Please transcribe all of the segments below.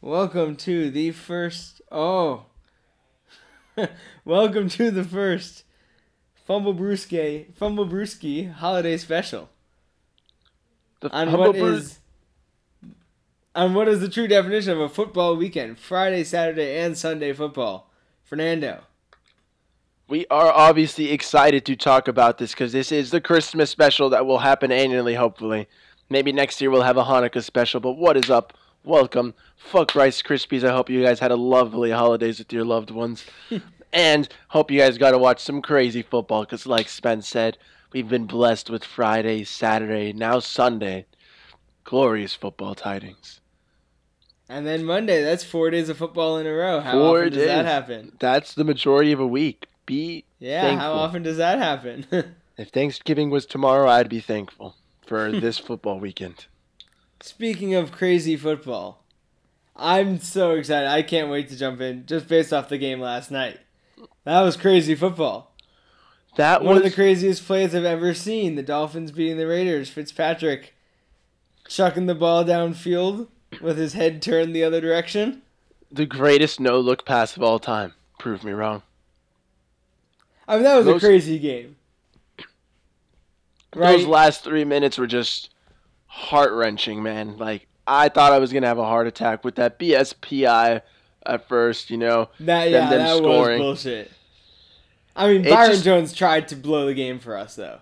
Welcome to the first. Oh. Welcome to the first Fumble Brewski, Fumble Brewski holiday special. The On what is. On what is the true definition of a football weekend? Friday, Saturday, and Sunday football. Fernando. We are obviously excited to talk about this because this is the Christmas special that will happen annually, hopefully. Maybe next year we'll have a Hanukkah special, but what is up? Welcome. Fuck Rice Krispies. I hope you guys had a lovely holidays with your loved ones. and hope you guys got to watch some crazy football because, like Spence said, we've been blessed with Friday, Saturday, now Sunday. Glorious football tidings. And then Monday, that's four days of football in a row. How Four often does that happen? That's the majority of a week. Be Yeah, thankful. how often does that happen? If Thanksgiving was tomorrow, I'd be thankful for this football weekend. Speaking of crazy football, I'm so excited. I can't wait to jump in just based off the game last night. That was crazy football. That One was of the craziest plays I've ever seen. The Dolphins beating the Raiders. Fitzpatrick chucking the ball downfield with his head turned the other direction. the greatest no look pass of all time. Prove me wrong. I mean, that was a crazy game. Those last three minutes were just heart wrenching, man. Like I thought I was gonna have a heart attack with that BSPI at first, you know. That yeah, them that scoring. was bullshit. I mean, It's Byron just- Jones tried to blow the game for us though.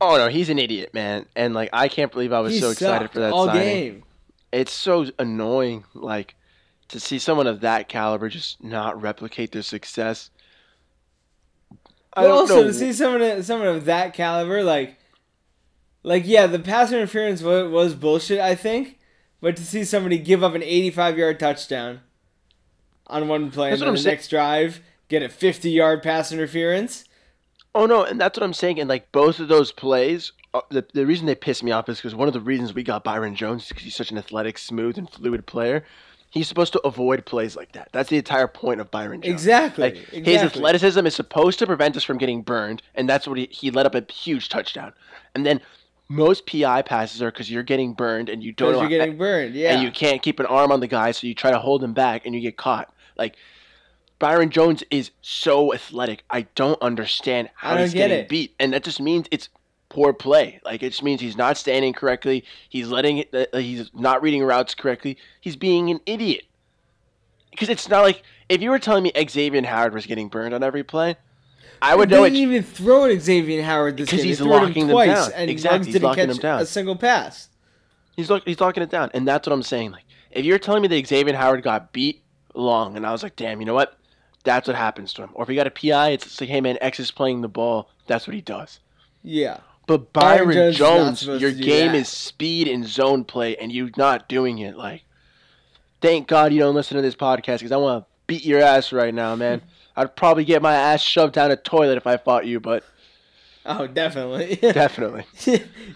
Oh no, he's an idiot, man. And like I can't believe I was he so excited for that all signing. game. It's so annoying, like to see someone of that caliber just not replicate their success. I But don't also know. to see someone someone of that caliber, like, like yeah, the pass interference was, was bullshit, I think. But to see somebody give up an 85 yard touchdown on one play That's and then the saying. next drive get a 50 yard pass interference. Oh no, and that's what I'm saying. And like both of those plays, uh, the the reason they piss me off is because one of the reasons we got Byron Jones is because he's such an athletic, smooth, and fluid player. He's supposed to avoid plays like that. That's the entire point of Byron Jones. Exactly. Like exactly. his athleticism is supposed to prevent us from getting burned, and that's what he he let up a huge touchdown. And then most PI passes are because you're getting burned and you don't Because know you're getting burned. Yeah. and you can't keep an arm on the guy, so you try to hold him back and you get caught. Like Byron Jones is so athletic. I don't understand how don't he's get getting it. beat, and that just means it's poor play. Like it just means he's not standing correctly. He's letting it. Uh, he's not reading routes correctly. He's being an idiot. Because it's not like if you were telling me Xavier Howard was getting burned on every play, I would they know didn't it. even throw at Xavier Howard this game. he's they locking him them twice, down. and Exactly, he's locking them down. a single pass. He's look, he's locking it down, and that's what I'm saying. Like, if you're telling me that Xavier Howard got beat long, and I was like, damn, you know what? That's what happens to him. Or if he got a PI, it's like, hey man, X is playing the ball. That's what he does. Yeah. But Byron Byron, Jones Jones, your game that. is speed and zone play, and you're not doing it. Like, thank God you don't listen to this podcast because I want to beat your ass right now, man. I'd probably get my ass shoved down a toilet if I fought you, but Oh, definitely. definitely.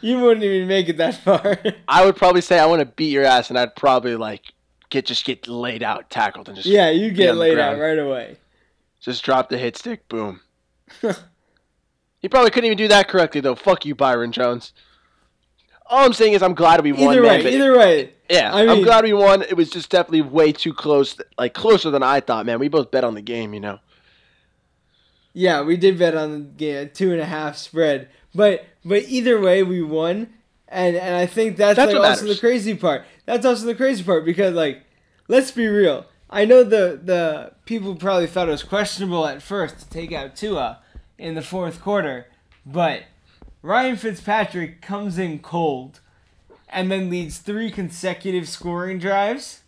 you wouldn't even make it that far. I would probably say I want to beat your ass, and I'd probably like get just get laid out, tackled, and just yeah, you get laid out right away. Just drop the hit stick, boom. he probably couldn't even do that correctly though. Fuck you, Byron Jones. All I'm saying is I'm glad we won, Either man. way, but- either way. yeah, I I'm mean- glad we won. It was just definitely way too close, like closer than I thought, man. We both bet on the game, you know. Yeah, we did bet on the game, two and a half spread, but but either way, we won, and and I think that's, That's like also matters. the crazy part. That's also the crazy part because like, let's be real. I know the the people probably thought it was questionable at first to take out Tua in the fourth quarter, but Ryan Fitzpatrick comes in cold, and then leads three consecutive scoring drives.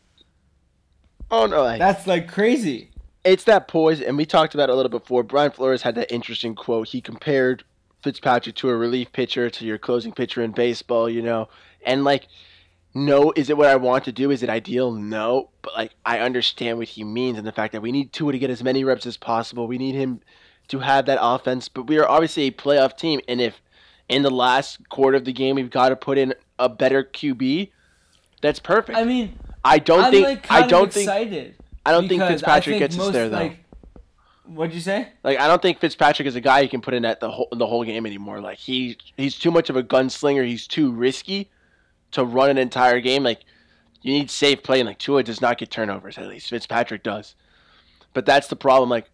Oh no, That's like crazy. It's that poise, and we talked about it a little before. Brian Flores had that interesting quote. He compared Fitzpatrick to a relief pitcher, to your closing pitcher in baseball, you know, and like. No, is it what I want to do? Is it ideal? No, but like I understand what he means and the fact that we need Tua to get as many reps as possible. We need him to have that offense, but we are obviously a playoff team, and if in the last quarter of the game we've got to put in a better QB, that's perfect. I mean, I don't I'm think like I don't of think excited. I don't think Fitzpatrick think gets us most, there though. Like, what'd you say? Like I don't think Fitzpatrick is a guy you can put in at the whole the whole game anymore. Like he he's too much of a gunslinger. He's too risky to run an entire game. Like You need safe play, and like Tua does not get turnovers. At least Fitzpatrick does. But that's the problem. Like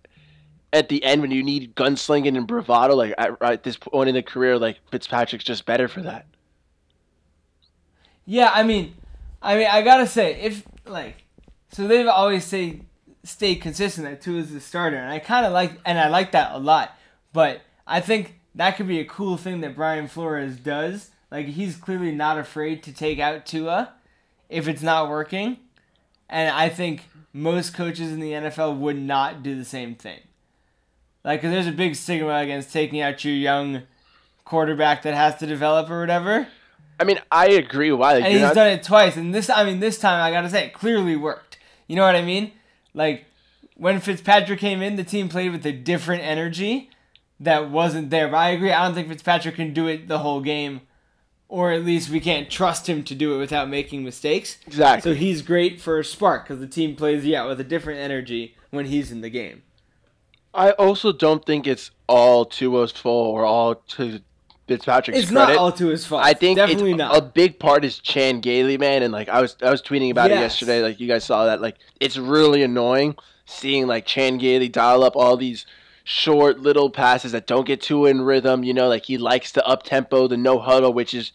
at the end, when you need gunslinging and bravado, like at, at this point in the career, like Fitzpatrick's just better for that. Yeah, I mean, I mean, I gotta say, if like, so they've always say stay consistent that Tua is the starter, and I kind of like, and I like that a lot. But I think that could be a cool thing that Brian Flores does. Like he's clearly not afraid to take out Tua if it's not working, and I think most coaches in the NFL would not do the same thing. Like, cause there's a big stigma against taking out your young quarterback that has to develop or whatever. I mean, I agree. Why? Like, and he's not- done it twice. And this, I mean, this time I gotta say, it clearly worked. You know what I mean? Like when Fitzpatrick came in, the team played with a different energy that wasn't there. But I agree. I don't think Fitzpatrick can do it the whole game, or at least we can't trust him to do it without making mistakes. exactly. So he's great for a spark because the team plays yeah with a different energy when he's in the game. I also don't think it's all Tua's fault or all to Fitzpatrick's It's credit. not all to his fault. I think definitely it's, not. a big part is Chan Gailey, man, and like I was I was tweeting about it yesterday. Like you guys saw that. Like it's really annoying seeing like Chan Gailey dial up all these short little passes that don't get too in rhythm. You know, like he likes the up tempo, the no huddle, which is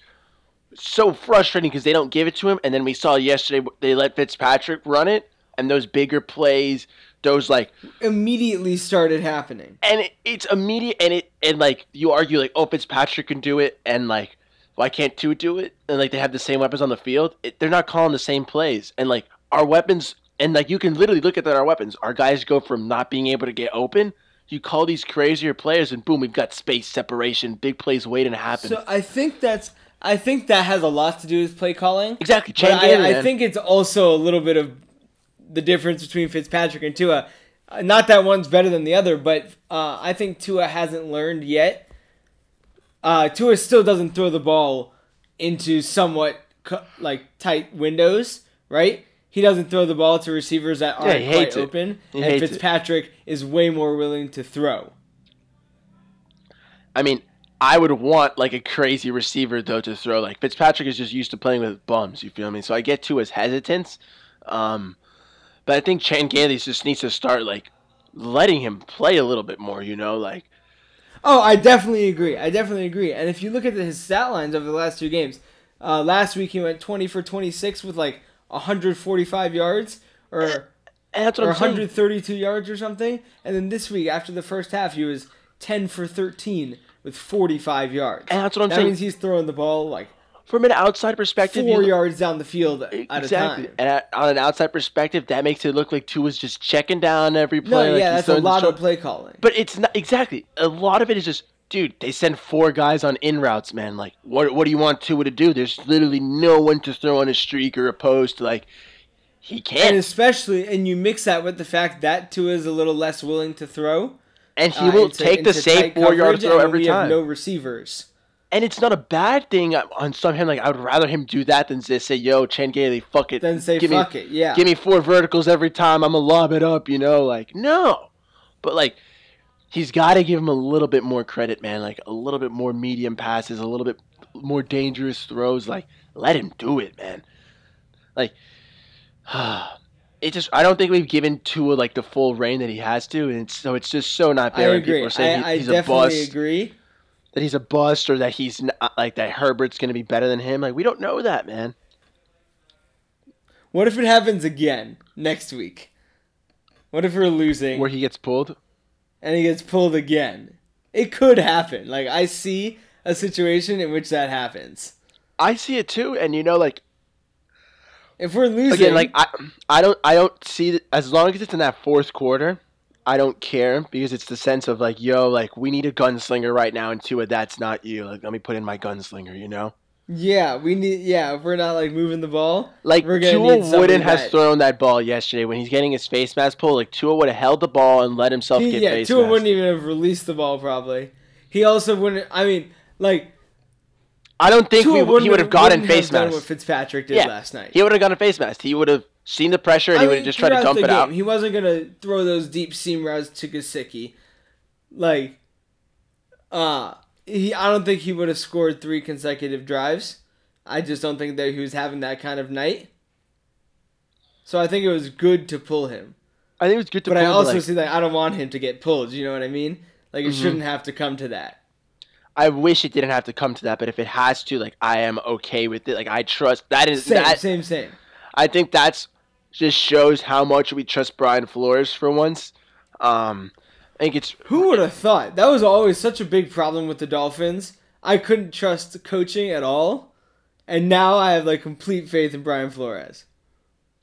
so frustrating because they don't give it to him. And then we saw yesterday they let Fitzpatrick run it, and those bigger plays, those like Immediately started happening. and it, it's immediate and it and like you argue like oh Fitzpatrick can do it and like why can't Tua do it? And like they have the same weapons on the field. It, they're not calling the same plays. And like our weapons and like you can literally look at that our weapons. Our guys go from not being able to get open. You call these crazier players and boom we've got space separation. Big plays waiting to happen. So I think that's I think that has a lot to do with play calling. exactly. But Chan I, I think it's also a little bit of the difference between Fitzpatrick and Tua. Uh, Not that one's better than the other, but uh, I think Tua hasn't learned yet. Uh, Tua still doesn't throw the ball into somewhat co- like tight windows, right? He doesn't throw the ball to receivers that aren't he quite it. open, He and. Fitzpatrick is way more willing to throw. I mean, I would want like a crazy receiver though to throw. Like Fitzpatrick is just used to playing with bums. You feel me? So I get to his hesitance, um, but I think Chan Gailey just needs to start like letting him play a little bit more. You know, like Oh, I definitely agree. I definitely agree. And if you look at his stat lines over the last two games, uh, last week he went 20 for 26 with like 145 yards or and that's what or I'm saying. 132 yards or something. And then this week after the first half he was 10 for 13 with 45 yards. And that's what I'm that saying. means he's throwing the ball like From an outside perspective, four you, yards down the field at exactly. a time. And at, on an outside perspective, that makes it look like Tua's just checking down every No, play. like yeah, that's a lot of play calling. But it's not exactly. A lot of it is just, dude. They send four guys on in routes, man. Like, what? What do you want Tua to do? There's literally no one to throw on a streak or a post. Like, he can't, especially, and you mix that with the fact that Tua is a little less willing to throw. and he uh, will into- take the into same four yard throw and every we time. Have no receivers. And it's not a bad thing uh, on some hand. Like, I would rather him do that than just say, "Yo, Chan Gailey, fuck it, Then say give fuck me, it. Yeah. give me four verticals every time. I'm gonna lob it up." You know, like no, but like. He's got to give him a little bit more credit, man. Like a little bit more medium passes, a little bit more dangerous throws. Like, let him do it, man. Like, it just I don't think we've given Tua like the full reign that he has to, and it's, so it's just so not fair. when agree. People are saying I, he- I he's a definitely bust, agree. That he's a bust, or that he's not, uh, like that Herbert's gonna be better than him. Like, we don't know that, man. What if it happens again next week? What if we're losing Where he gets pulled. and he gets pulled again? It could happen. Like I see a situation in which that happens. I see it too, and you know, like If we're losing, again, like I, I don't, I don't see as long as it's in that fourth quarter, I don't care because it's the sense of like, yo, like we need a gunslinger right now, and Tua, that's not you. Like, let me put in my gunslinger, you know. yeah, we need. Yeah, if we're not like moving the ball, Like We're gonna Tua need wouldn't have that- thrown that ball yesterday when he's getting his face mask pulled. Like Tua would have held the ball and let himself he, get yeah, face Tua masked. wouldn't even have released the ball probably. He also wouldn't. I mean, like I don't think we, he would have gotten face mask. What Fitzpatrick did Yeah, last night. He would have gotten face mask. He would have seen the pressure and I he would have just tried to dump it out. He wasn't gonna throw those deep seam routes to Gesicki. Like, uh, he. I don't think he would have scored three consecutive drives. I just don't think that he was having that kind of night. So I think it was good to pull him. I think it was good to. But I also like, see that I don't want him to get pulled. You know what I mean? Like it Mhm. shouldn't have to come to that. I wish it didn't have to come to that, but if it has to, like I am okay with it. Like I trust that is Same, that. same, same. I think that's just shows how much we trust Brian Flores for once. Um, I think it's Who would have thought? That was always such a big problem with the Dolphins. I couldn't trust coaching at all. And now I have like complete faith in Brian Flores.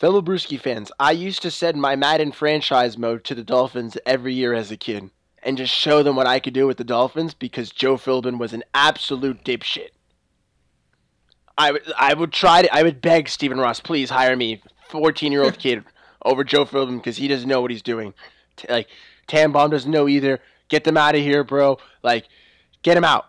fellow Brewski fans. I used to send my Madden franchise mode to the Dolphins every year as a kid, and just show them what I could do with the Dolphins because Joe Philbin was an absolute dipshit. I would I would try to I would beg Stephen Ross, please hire me, fourteen year old kid, over Joe Philbin because he doesn't know what he's doing. T- like Tannenbaum doesn't know either. Get them out of here, bro. Like, get him out.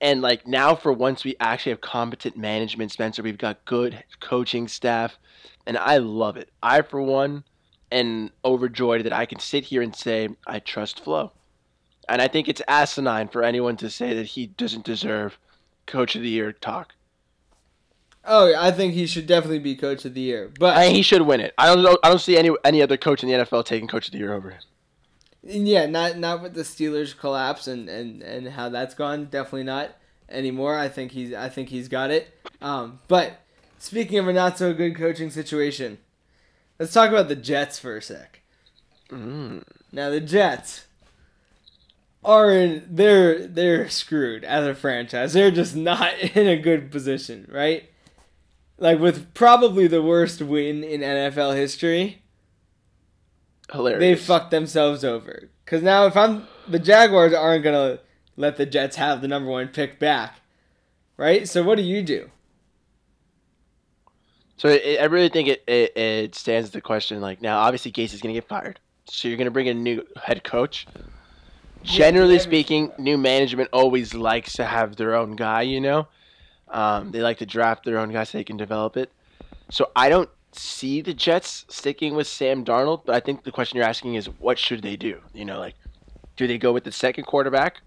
And like now, for once, we actually have competent management, Spencer. We've got good coaching staff, and I love it. I, for one, am overjoyed that I can sit here and say I trust Flo. And I think it's asinine for anyone to say that he doesn't deserve Coach of the Year talk. Oh, I think he should definitely be coach of the year. But I, he should win it. I don't know. I don't see any any other coach in the NFL taking Coach of the Year over him. yeah, not not with the Steelers collapse and, and, and how that's gone. Definitely not anymore. I think he's I think he's got it. Um, but speaking of a not so good coaching situation, let's talk about the Jets for a sec. Mm. Now the Jets are in they're they're screwed as a franchise. They're just not in a good position, right? Like with probably the worst win in NFL history, Hilarious. they fucked themselves over. Cause now if I'm the Jaguars aren't gonna let the Jets have the number one pick back, right? So what do you do? So it, I really think it, it, it stands the question like now obviously going to get fired. So you're going to bring in a new head coach. Generally speaking, new management always likes to have their own guy, you know. Um, they like to draft their own guys so they can develop it. So I don't see the Jets sticking with Sam Darnold, but I think the question you're asking is what should they do? You know, like do they go with the second quarterback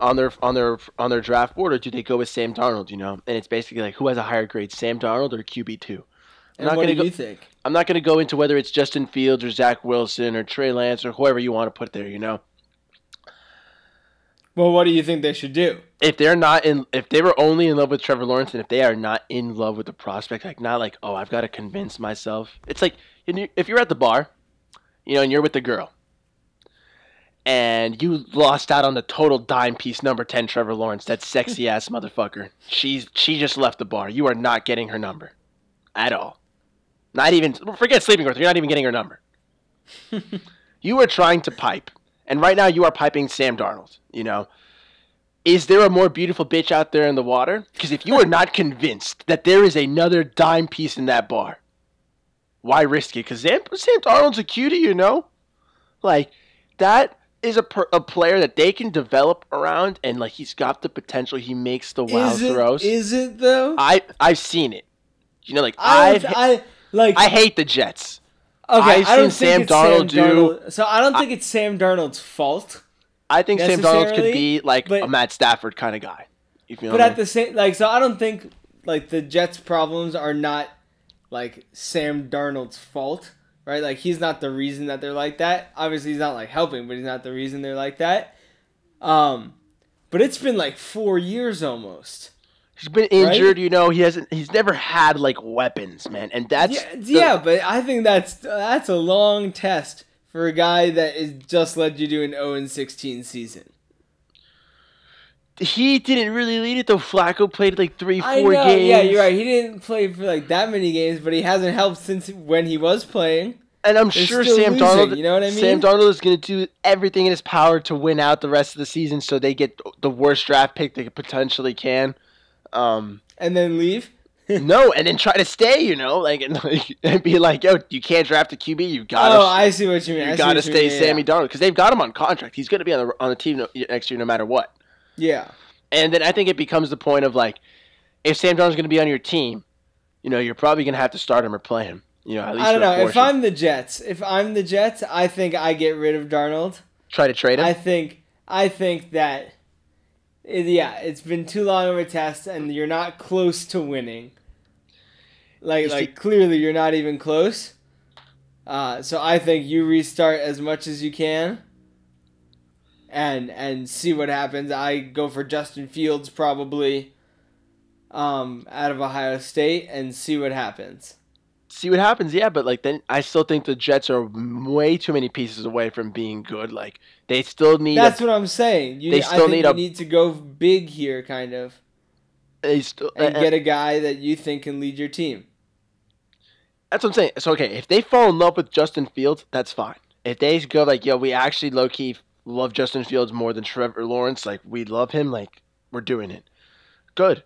on their on their on their draft board or do they go with Sam Darnold, you know? And it's basically like who has a higher grade, Sam Darnold or QB2? I'm And not what gonna do go you think? I'm not going to go into whether it's Justin Fields or Zach Wilson or Trey Lance or whoever you want to put there, you know. Well, what do you think they should do? If they're not in if they were only in love with Trevor Lawrence and if they are not in love with the prospect, like not like, "Oh, I've got to convince myself." It's like if you're at the bar, you know, and you're with the girl and you lost out on the total dime piece number 10 Trevor Lawrence, that sexy ass motherfucker. She's she just left the bar. You are not getting her number at all. Not even forget sleeping with her. You're not even getting her number. you are trying to pipe. And right now you are piping Sam Darnold, you know. Is there a more beautiful bitch out there in the water? Because if you are not convinced that there is another dime piece in that bar, why risk it? Because Sam, Sam Darnold's a cutie, you know? Like, that is a, per, a player that they can develop around, and, like, he's got the potential. He makes the wild is it, throws. Is it though? I, I've seen it. You know, like, I, I've, don't- I like. I hate the Jets. Okay, I've I don't seen think Sam Darnold do- Darnold- So I don't think it's Sam Darnold's fault. I think Sam Darnold could be, like, but- a Matt Stafford kind of guy. You feel But me? at the same, like, so I don't think like the Jets' problems are not like Sam Darnold's fault, right? Like he's not the reason that they're like that. Obviously, he's not like helping, but he's not the reason they're like that. Um, but it's been like four years almost. He's been injured, you know. He hasn't. He's never had like weapons, man. And that's Yeah, the- yeah, but I think that's that's a long test for a guy that is just led you to an 0 and 16 season. He didn't really lead it though. Flacco played like three, four I know, games. yeah, you're right. He didn't play for like that many games, but he hasn't helped since when he was playing. And I'm They're sure Sam losing, Darnold. you know what I mean? Sam? Darnold is going to do everything in his power to win out the rest of the season, so they get the worst draft pick they potentially can. Um, And then leave. no, and then try to stay. You know, like and, like and be like, yo, you can't draft a QB. You gotta. oh, I see what you mean. I you see gotta stay mean, Sammy yeah. Darnold because they've got him on contract. He's going to be on the on the team no, next year no matter what. Yeah. And then I think it becomes the point of like, if Sam Darnold's going to be on your team, you know, you're probably going to have to start him or play him. You know, at least I don't know. If. I'm the Jets, if I'm the Jets, I think I get rid of Darnold. try to trade him. I think I think that it, yeah, it's been too long of a test and you're not close to winning. Like like clearly you're not even close. Uh, so I think you restart as much as you can. And and see what happens. I go for Justin Fields probably. Um, out of Ohio State and see what happens. See what happens. Yeah, but like then I still think the Jets are way too many pieces away from being good. Like they still need. That's a, what I'm saying. You, They I still think need you a- need to go big here, kind of, they still, and and- get a guy that you think can lead your team. That's what I'm saying. So okay, if they fall in love with Justin Fields, that's fine. If they go like, yo, we actually low key love Justin Fields more than Trevor Lawrence, like we love him, like we're doing it. Good.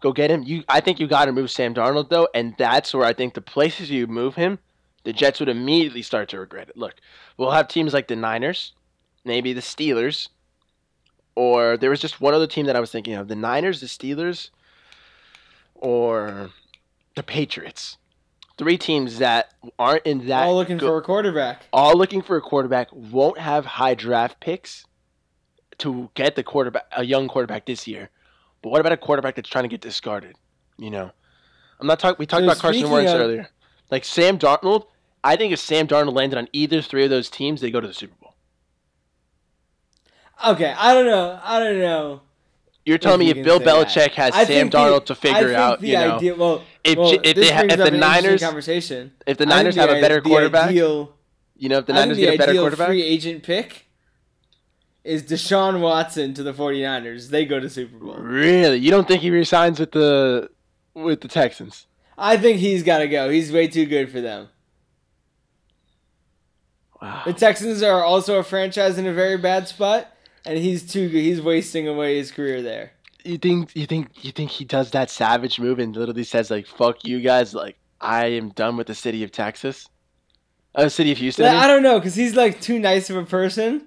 Go get him. You I think you gotta move Sam Darnold though, and that's where I think the places you move him, the Jets would immediately start to regret it. Look, we'll have teams like the Niners, maybe the Steelers, or there was just one other team that I was thinking of. The Niners, the Steelers, or the Patriots three teams that aren't in that All looking go- for a quarterback. all looking for a quarterback won't have high draft picks to get the quarterback a young quarterback this year. But what about a quarterback that's trying to get discarded? You know, I'm not talking. We talked So about Carson Wentz of- earlier. Like Sam Darnold, I think if Sam Darnold landed on either three of those teams, they go to the Super Bowl. Okay, I don't know. I don't know. You're telling me if Bill say that. Belichick has I Sam think the- Darnold to figure out, the you know, idea, well, if, well, if they if the Niners conversation. if the Niners have the a better quarterback, ideal- you know, if the I Niners the get a better quarterback, free agent pick is Deshaun Watson to the 49ers. They go to Super Bowl. really, you don't think he resigns with the with the Texans? I think he's got to go. He's way too good for them. Wow. The Texans are also a franchise in a very bad spot, and he's too good. He's wasting away his career there. You think you think you think he does that savage move and literally says like "fuck you guys"? Like I am done with the city of Texas, uh, city of Houston. I, I don't know because he's like too nice of a person.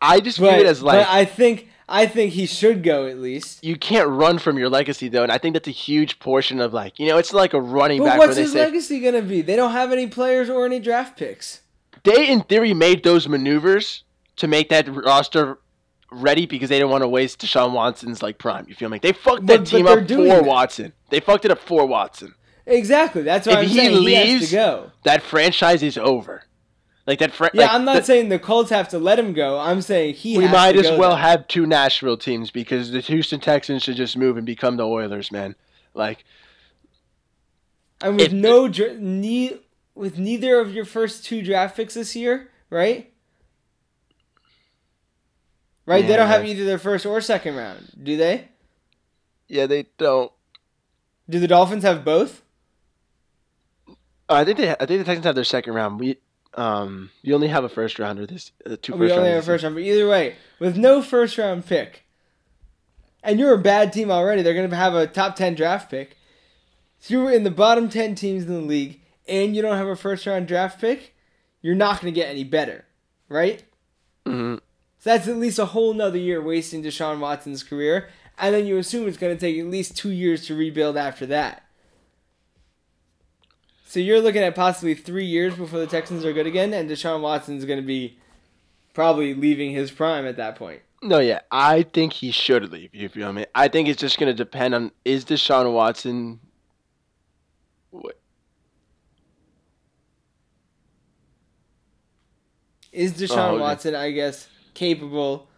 I, just view it as like but I think I think he should go at least. you can't run from your legacy though, and I think that's a huge portion of like you know it's like a running But back what's his say legacy gonna be? They don't have any players or any draft picks. they in theory made those maneuvers to make that roster ready because they didn't want to waste Deshaun Watson's like prime. You feel me? They fucked that But- but team they're up for that. Watson. They fucked it up for Watson. Exactly. That's what If I'm he saying. he has leaves- to go. That franchise is over. Like that. Fr- Yeah, like, I'm not the- saying the Colts have to let him go. I'm saying he. we has might as go well there. have two Nashville teams because the Houston Texans should just move and become the Oilers, man. Like And with if- no dra- ne- with neither of your first two draft picks this year, right? Right, they don't have either their first or second round, do they? yeah, they don't. Do the Dolphins have both? I think they. I think the Texans have their second round. We um, you only have a first rounder. This uh, two we first only have a first round, but either way, with no first round pick, and you're a bad team already, they're going to have a top ten draft pick. So you're in the bottom ten teams in the league, and you don't have a first round draft pick. You're not going to get any better, right? Mhm. So that's at least a whole nother year wasting Deshaun Watson's career, and then you assume it's going to take at least two years to rebuild after that. So you're looking at possibly three years before the Texans are good again, and Deshaun Watson's going to be probably leaving his prime at that point. No, yeah, I think he should leave. You feel me? I think it's just gonna depend on is Deshaun Watson. What? Is oh, Deshaun Oh, okay. Watson, I guess, capable?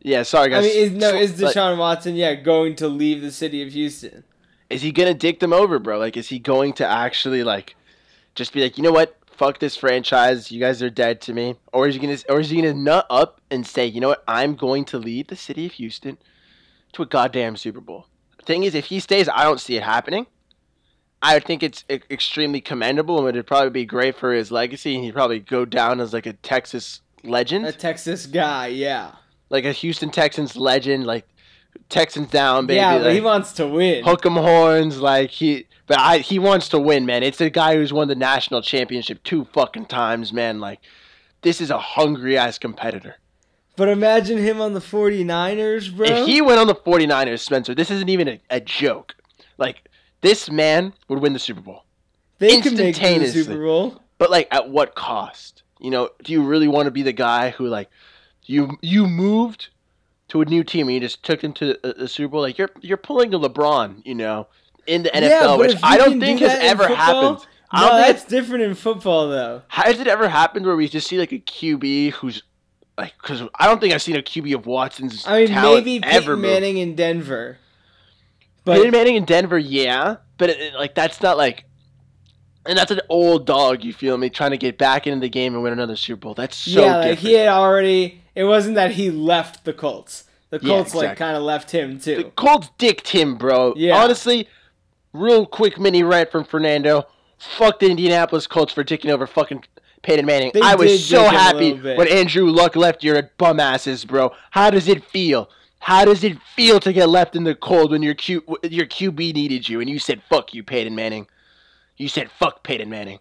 Yeah, sorry guys. I mean, is, no, is like, Deshaun Watson, yeah, going to leave the city of Houston? Is he gonna dick them over, bro? Like, is he going to actually like just be like, you know what? Fuck this franchise. You guys are dead to me. Or is he gonna? Or is he gonna nut up and say, you know what? I'm going to lead the city of Houston to a goddamn Super Bowl. Thing is, if he stays, I don't see it happening. I think it's extremely commendable, and it'd probably be great for his legacy, and he'd probably go down as like a Texas legend, A Texas guy, yeah. like a Houston Texans legend, like Texans down, baby. yeah, but he wants to win. hook 'em horns like he but I he wants to win, man. It's a guy who's won the national championship two fucking times, man. Like this is a hungry ass competitor. But imagine him on the 49ers, bro. If he went on the 49ers, Spencer, this isn't even a, a joke. Like this man would win the Super Bowl. they can make the. Super Bowl. But like at what cost? You know, do you really want to be the guy who like you you moved to a new team and you just took them to a, a Super Bowl? Like you're you're pulling a LeBron, you know. in the NFL, yeah, which I don't think do has ever football- happened. I No, that's different in football though. Has it ever happened where we just see like a QB who's like? Because I don't think I've seen a QB of Watson's I mean, maybe ever Peyton. Manning in Denver, Peyton Manning in Denver, yeah, but it, it- like that's not like, and that's an old dog. You feel me? Trying to get back into the game and win another Super Bowl. That's so yeah, like different. he had already. It wasn't that he left the Colts. The Yeah, Colts like kind of left him too. the. Colts dicked him, bro. Yeah. Honestly, real quick mini rant from Fernando. Fuck the Indianapolis Colts for dicking over fucking Peyton Manning. They I was so dick him a happy when Andrew Luck left your bum asses, bro. How does it feel? How does it feel to get left in the cold when your Q your QB needed you and you said fuck you, Peyton Manning? You said fuck Peyton Manning.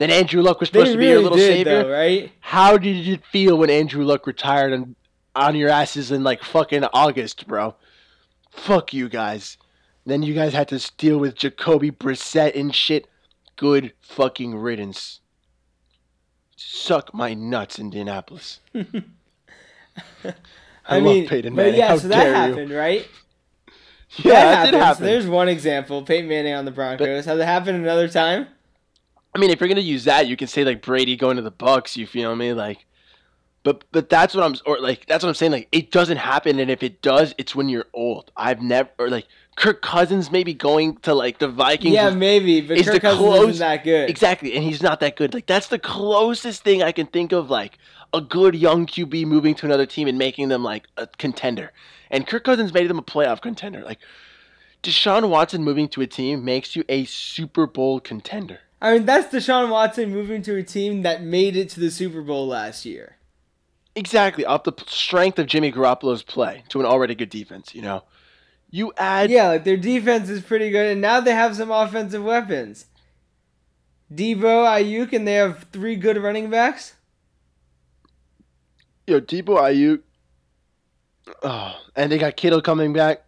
Then Andrew Luck was supposed They to be your little did savior. though, right? How did you feel when Andrew Luck retired on, on your asses in like fucking August, bro? Fuck you guys. Then you guys had to deal with Jacoby Brissett and shit. Good fucking riddance. Suck my nuts, Indianapolis. I, love mean, Peyton but Manning. yeah, How so that happened, right? you? Yeah, that that happens. happen. There's one example. Peyton Manning on the Broncos. Has it happened another time? I mean, if you're gonna use that, you can say like Brady going to the Bucks. You feel me? Like, but but that's what I'm or like that's what I'm saying. Like, it doesn't happen, and if it does, it's when you're old. I've never or like Kirk Cousins maybe going to like the Vikings. Yeah, maybe, but is Kirk the Cousins close- isn't that good. exactly, and he's not that good. Like that's the closest thing I can think of. Like a good young QB moving to another team and making them like a contender. And Kirk Cousins made them a playoff contender. Like Deshaun Watson moving to a team makes you a Super Bowl contender. I mean, that's Deshaun Watson moving to a team that made it to the Super Bowl last year. Exactly, off the strength of Jimmy Garoppolo's play to an already good defense, you know. You add Yeah, like their defense is pretty good, and now they have some offensive weapons. Deebo, Aiyuk, and they have three good running backs. yo Deebo Aiyuk. Oh, and they got Kittle coming back.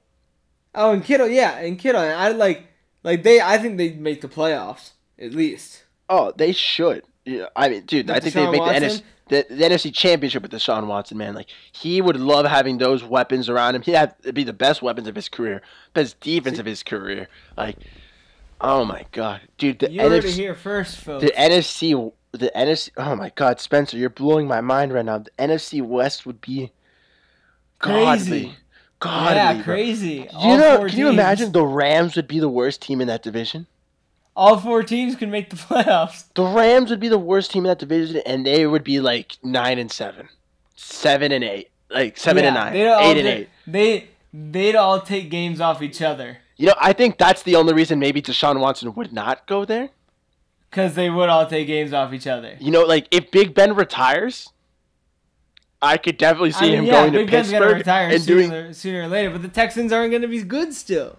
Oh, and Kittle, yeah, and Kittle, and I like, like they, I think they make the playoffs at least. Oh, they should. Yeah, I mean, dude, With I think they Deshaun make the NFC, Watson? the, the NFC Championship with Deshaun Watson, man. Like he would love having those weapons around him. He'd have it'd be the best weapons of his career, best defense of his career. Like, oh my god, dude, the You heard it NFC, here first, folks. the NFC, the NFC. Oh my god, Spencer, you're blowing my mind right now. The NFC West would be godly, Crazy. godly. yeah, bro. crazy. You All know, four can you imagine the Rams would be the worst team in that division? All four teams can make the playoffs. The Rams would be the worst team in that division, and they would be like nine and seven, seven and eight, like seven and nine, they'd all eight and eight. They they'd all take games off each other You know, I think that's the only reason maybe Deshaun Watson would not go there. because they would all take games off each other. You know, like if Big Ben retires, I could definitely see I mean, him yeah, going to Big Ben's gonna Pittsburgh retire and sooner, doing. sooner or later, but the Texans aren't gonna be good still.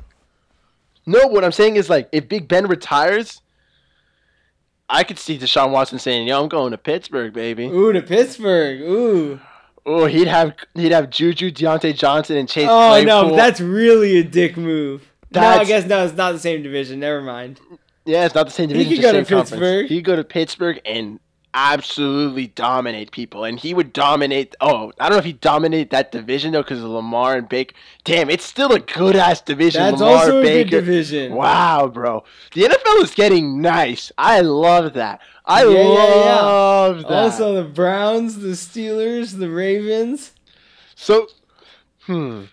No, what I'm saying is like if Big Ben retires, I could see Deshaun Watson saying, "Yo, I'm going to Pittsburgh, baby." Ooh, to Pittsburgh. Ooh. Oh, he'd have he'd have Juju, Diontae Johnson, and Chase. Oh no, Claypool. but that's really a dick move. no, I guess no, it's not the same division. Never mind. Yeah, it's not the same He division. could go to conference. Pittsburgh. He could go to Pittsburgh and absolutely dominate people, and he would dominate. Oh, I don't know if he dominated that division though, because of Lamar and Baker. Damn, it's still a good ass division. That's Lamar, also a Baker. good division. Wow, bro, the NFL is getting nice. I love that. I Yeah, yeah, yeah. love that. Also, the Browns, the Steelers, the Ravens. So, hmm.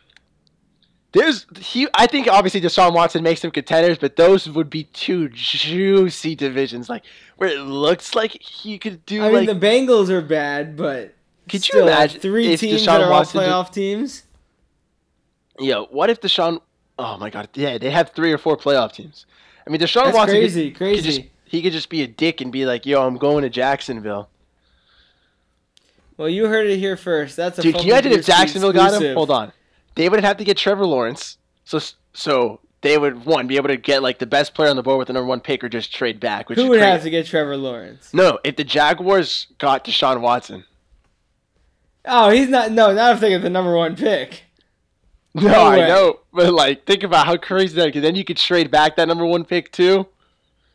There's he. I think obviously Deshaun Watson makes them contenders, but those would be two juicy divisions, like where it looks like he could do I mean, the Bengals are bad, but Could you imagine three if teams Deshaun that are all Watson did- playoff teams? Yo, what if Deshaun? Oh my God, yeah, they have three or four playoff teams. I mean, Deshaun That's Watson could- crazy, could crazy. just he could just be a dick and be like, "Yo, I'm going to Jacksonville." Well, you heard it here first. That's a Dude, can you imagine if Jacksonville got him? Hold on, they would have to get Trevor Lawrence. So so they would one be able to get like the best player on the board with the number one pick, or just trade back. Which Who would have to get Trevor Lawrence? No, if the Jaguars got Deshaun Watson. Oh, he's not. No, not if they get the number one pick. No, No I know, but like think about how crazy that. Because then you could trade back that number one pick too.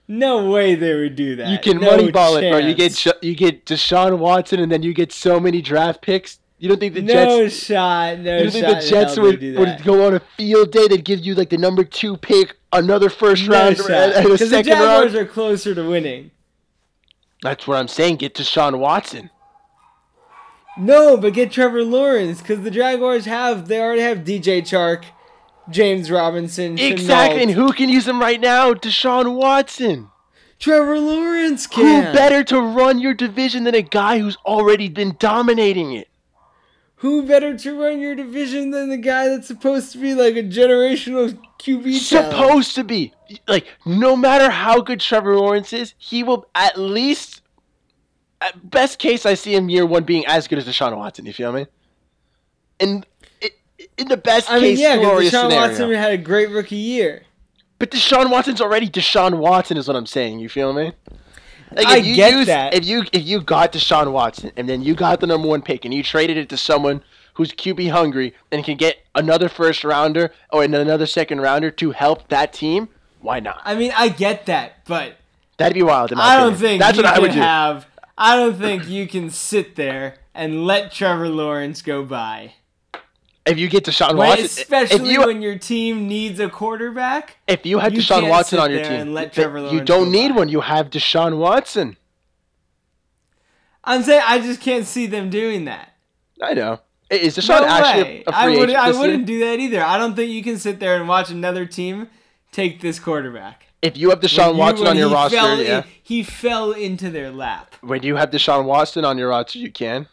No way they would do that. You can No moneyball it, bro. You get you get Deshaun Watson, and then you get so many draft picks. You don't think the no Jets? shot. No You don't think the Jets would, would go on a field day? They'd give you like the number two pick another first No round shot. and, a 'Cause the second Jaguars round. are closer to winning. That's what I'm saying. Get Deshaun Watson. No, but get Trevor Lawrence because the Jaguars have they already have DJ Chark, James Robinson, Exactly. Shenault. And who can use him right now? Deshaun Watson. Trevor Lawrence can. Who better to run your division than a guy who's already been dominating it? Who better to run your division than the guy that's supposed to be like a generational QB talent? Supposed to be. Like, no matter how good Trevor Lawrence is, he will at least, at best case, I see him year one being as good as Deshaun Watson. You feel me? In, in, in the best I mean, case, yeah, because Deshaun scenario. Watson had a great rookie year. But Deshaun Watson's already Deshaun Watson, is what I'm saying. You feel me? Like I if you get that. If you if you got Deshaun Watson and then you got the number one pick and you traded it to someone who's QB hungry and can get another first rounder or another second rounder to help that team, why not? I mean, I get that, but That'd be wild. In my I don't opinion. think that's you what I would do. have. I don't think you can sit there and let Trevor Lawrence go by. If you get Deshaun When- Watson, especially you when your team needs a quarterback. if you had you Deshaun Watson on your team, and let Trevor you don't need by. one. You have Deshaun Watson. I'm saying I just can't see them doing that. I know. Is Deshaun No actually way. a, free I would, agent? I wouldn't do that either. I don't think you can sit there and watch another team take this quarterback. If you have Deshaun you- Watson on your roster, yeah. he fell into their lap. When you have Deshaun Watson on your roster, you can.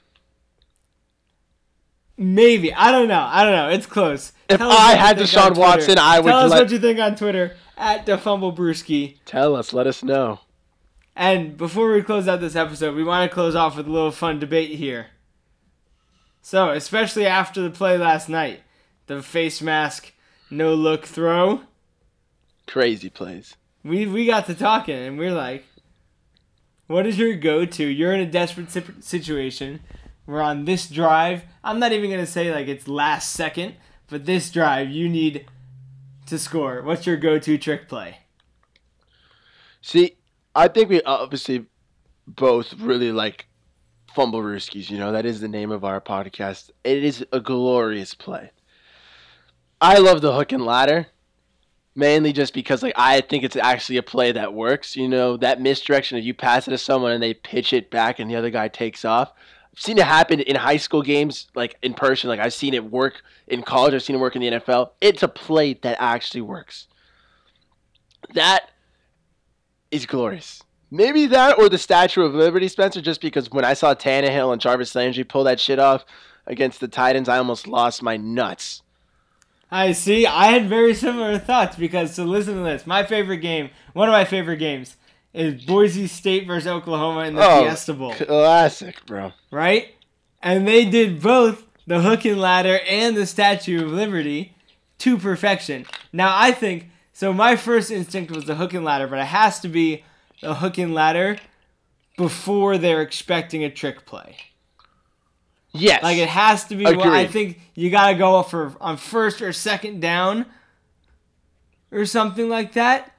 Maybe I don't know. I don't know. It's close. If Tell I had Deshaun. Watson, I would tell us let- what you think on Twitter at DeFumbleBrewski. Tell us. Let us know. And before we close out this episode, we want to close off with a little fun debate here. So, especially after the play last night, the face mask, no look throw, Crazy plays. we we got to talking, and we're like, "What is your go-to? You're in a desperate si- situation. We're on this drive. I'm not even gonna say like it's last second, but this drive you need to score. What's your go-to trick play? See, I think we obviously both really like Fumble Rooskies. You know, that is the name of our podcast. It is a glorious play. I love the hook and ladder, mainly just because like I think it's actually a play that works. You know, that misdirection if you pass it to someone and they pitch it back and the other guy takes off. Seen it happen in high school games, like in person. Like I've seen it work in college. I've seen it work in the NFL. It's a play that actually works. That is glorious. Maybe that or the Statue of Liberty, Spencer, just because when I saw Tannehill and Jarvis Landry pull that shit off against the Titans, I almost lost my nuts. I see. I had very similar thoughts because so listen to this. My favorite game, one of my favorite games, is Boise State versus Oklahoma in the Oh, Fiesta Bowl, Classic, bro. right? And they did both the hook and ladder and the Statue of Liberty to perfection. Now I think so. My first instinct was the hook and ladder, but it has to be the hook and ladder before they're expecting a trick play. Yes. Like it has to be. Well, I think you gotta go for on first or second down, or something like that.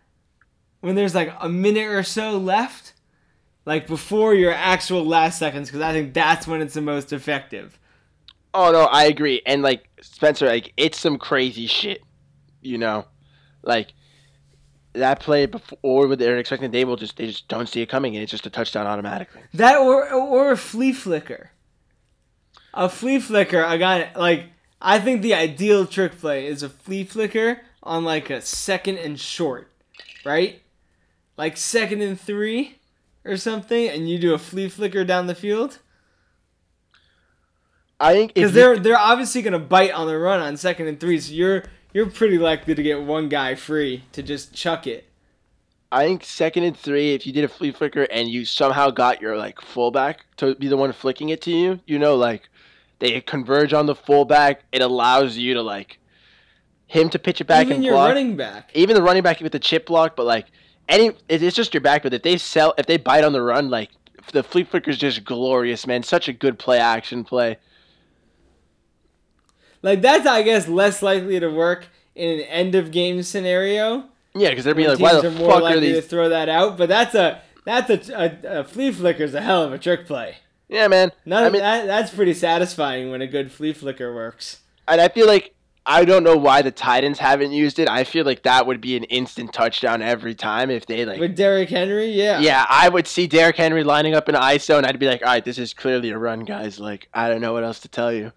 When there's like a minute or so left, like before your actual last seconds, because I think that's when it's the most effective. Oh no, I agree. And like Spencer, like it's some crazy shit. You know, like that play before they're expecting, they will just they just don't see it coming, and it's just a touchdown automatically. That or or a flea flicker. A flea flicker, I got it. Like I think the ideal trick play is a flea flicker on like a second and short, right? Like second and three or something, and you do a flea flicker down the field I think because they're they're obviously gonna bite on the run on second and three, so you're you're pretty likely to get one guy free to just chuck it. I think second and three, if you did a flea flicker and you somehow got your like fullback to be the one flicking it to you, you know, like they converge on the fullback, it allows you to like him to pitch it back Even and your block. running back. Even the running back with the chip block, but like any, it's just your back. But if they sell, if they bite on the run, like the flea flicker is just glorious, man. Such a good play action play. Like that's I guess less likely to work in an end of game scenario. Yeah, because they're being like, why the are more fuck are likely to these? throw that out. But that's a that's a, a, a flea flicker is a hell of a trick play. Yeah, man. None I of mean, that that's pretty satisfying when a good flea flicker works. and I feel like I don't know why the Titans haven't used it. I feel like that would be an instant touchdown every time if they like. With Derrick Henry, yeah. Yeah, I would see Derrick Henry lining up in ISO, and I'd be like, "All right, this is clearly a run, guys. Like, I don't know what else to tell you."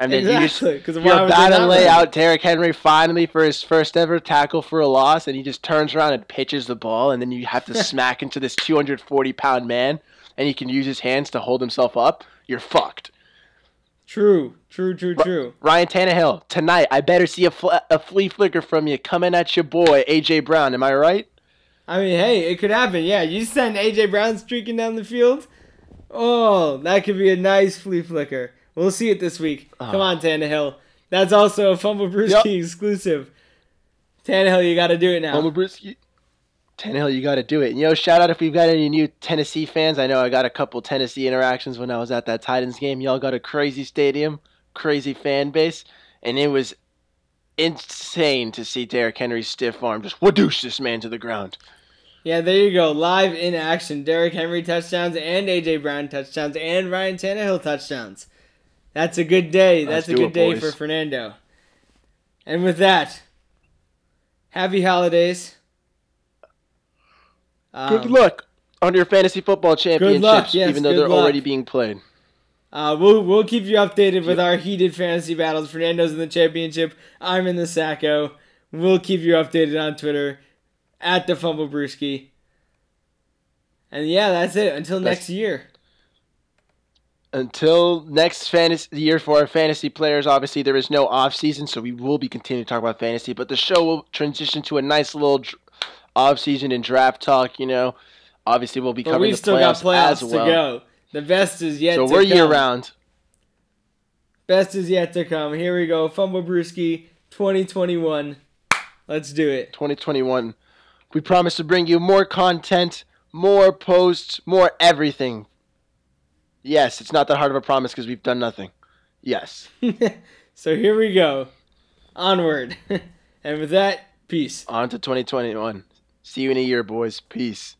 And then exactly, you because just you're about to lay out Derrick Henry finally for his first ever tackle for a loss, and he just turns around and pitches the ball, and then you have to smack into this 240 pound man, and he can use his hands to hold himself up. You're fucked. True, true, true, true. Ryan Tannehill, tonight, I better see a, fl- a flea flicker from you coming at your boy, A.J. Brown. Am I right? I mean, hey, it could happen. Yeah, you send A.J. Brown streaking down the field. Oh, that could be a nice flea flicker. We'll see it this week. Oh. Come on, Tannehill. That's also a Fumble Brewski yep. exclusive. Tannehill, you got to do it now. Fumble Brewski. Tannehill, you got to do it. And, you know, shout out if we've got any new Tennessee fans. I know I got a couple Tennessee interactions when I was at that Titans game. Y'all got a crazy stadium, crazy fan base, and it was insane to see Derrick Henry's stiff arm just whoosh this man to the ground. Yeah, there you go. Live in action. Derrick Henry touchdowns and AJ Brown touchdowns and Ryan Tannehill touchdowns. That's a good day. That's Let's a good it, day boys. for Fernando. And with that, happy holidays. Um, good luck on your fantasy football championships, luck, yes, even though they're luck. already being played. Uh, we'll we'll keep you updated with our heated fantasy battles. Fernando's in the championship. I'm in the Sacko. We'll keep you updated on Twitter at the Fumble Brewski. And yeah, that's it. Until that's, next year. Until next fantasy year for our fantasy players, obviously there is no off season, so we will be continuing to talk about fantasy. But the show will transition to a nice little off season and draft talk. You know, obviously we'll be but covering the still playoffs, got playoffs as well. to go. The best is yet. So we're come. year round. Best is yet to come. Here we go. Fumble Brewski 2021. Let's do it. 2021. We promise to bring you more content, more posts, more everything. Yes, it's not that hard of a promise because we've done nothing. Yes. so here we go. Onward. and with that, peace. On to 2021. See you in a year, boys. Peace.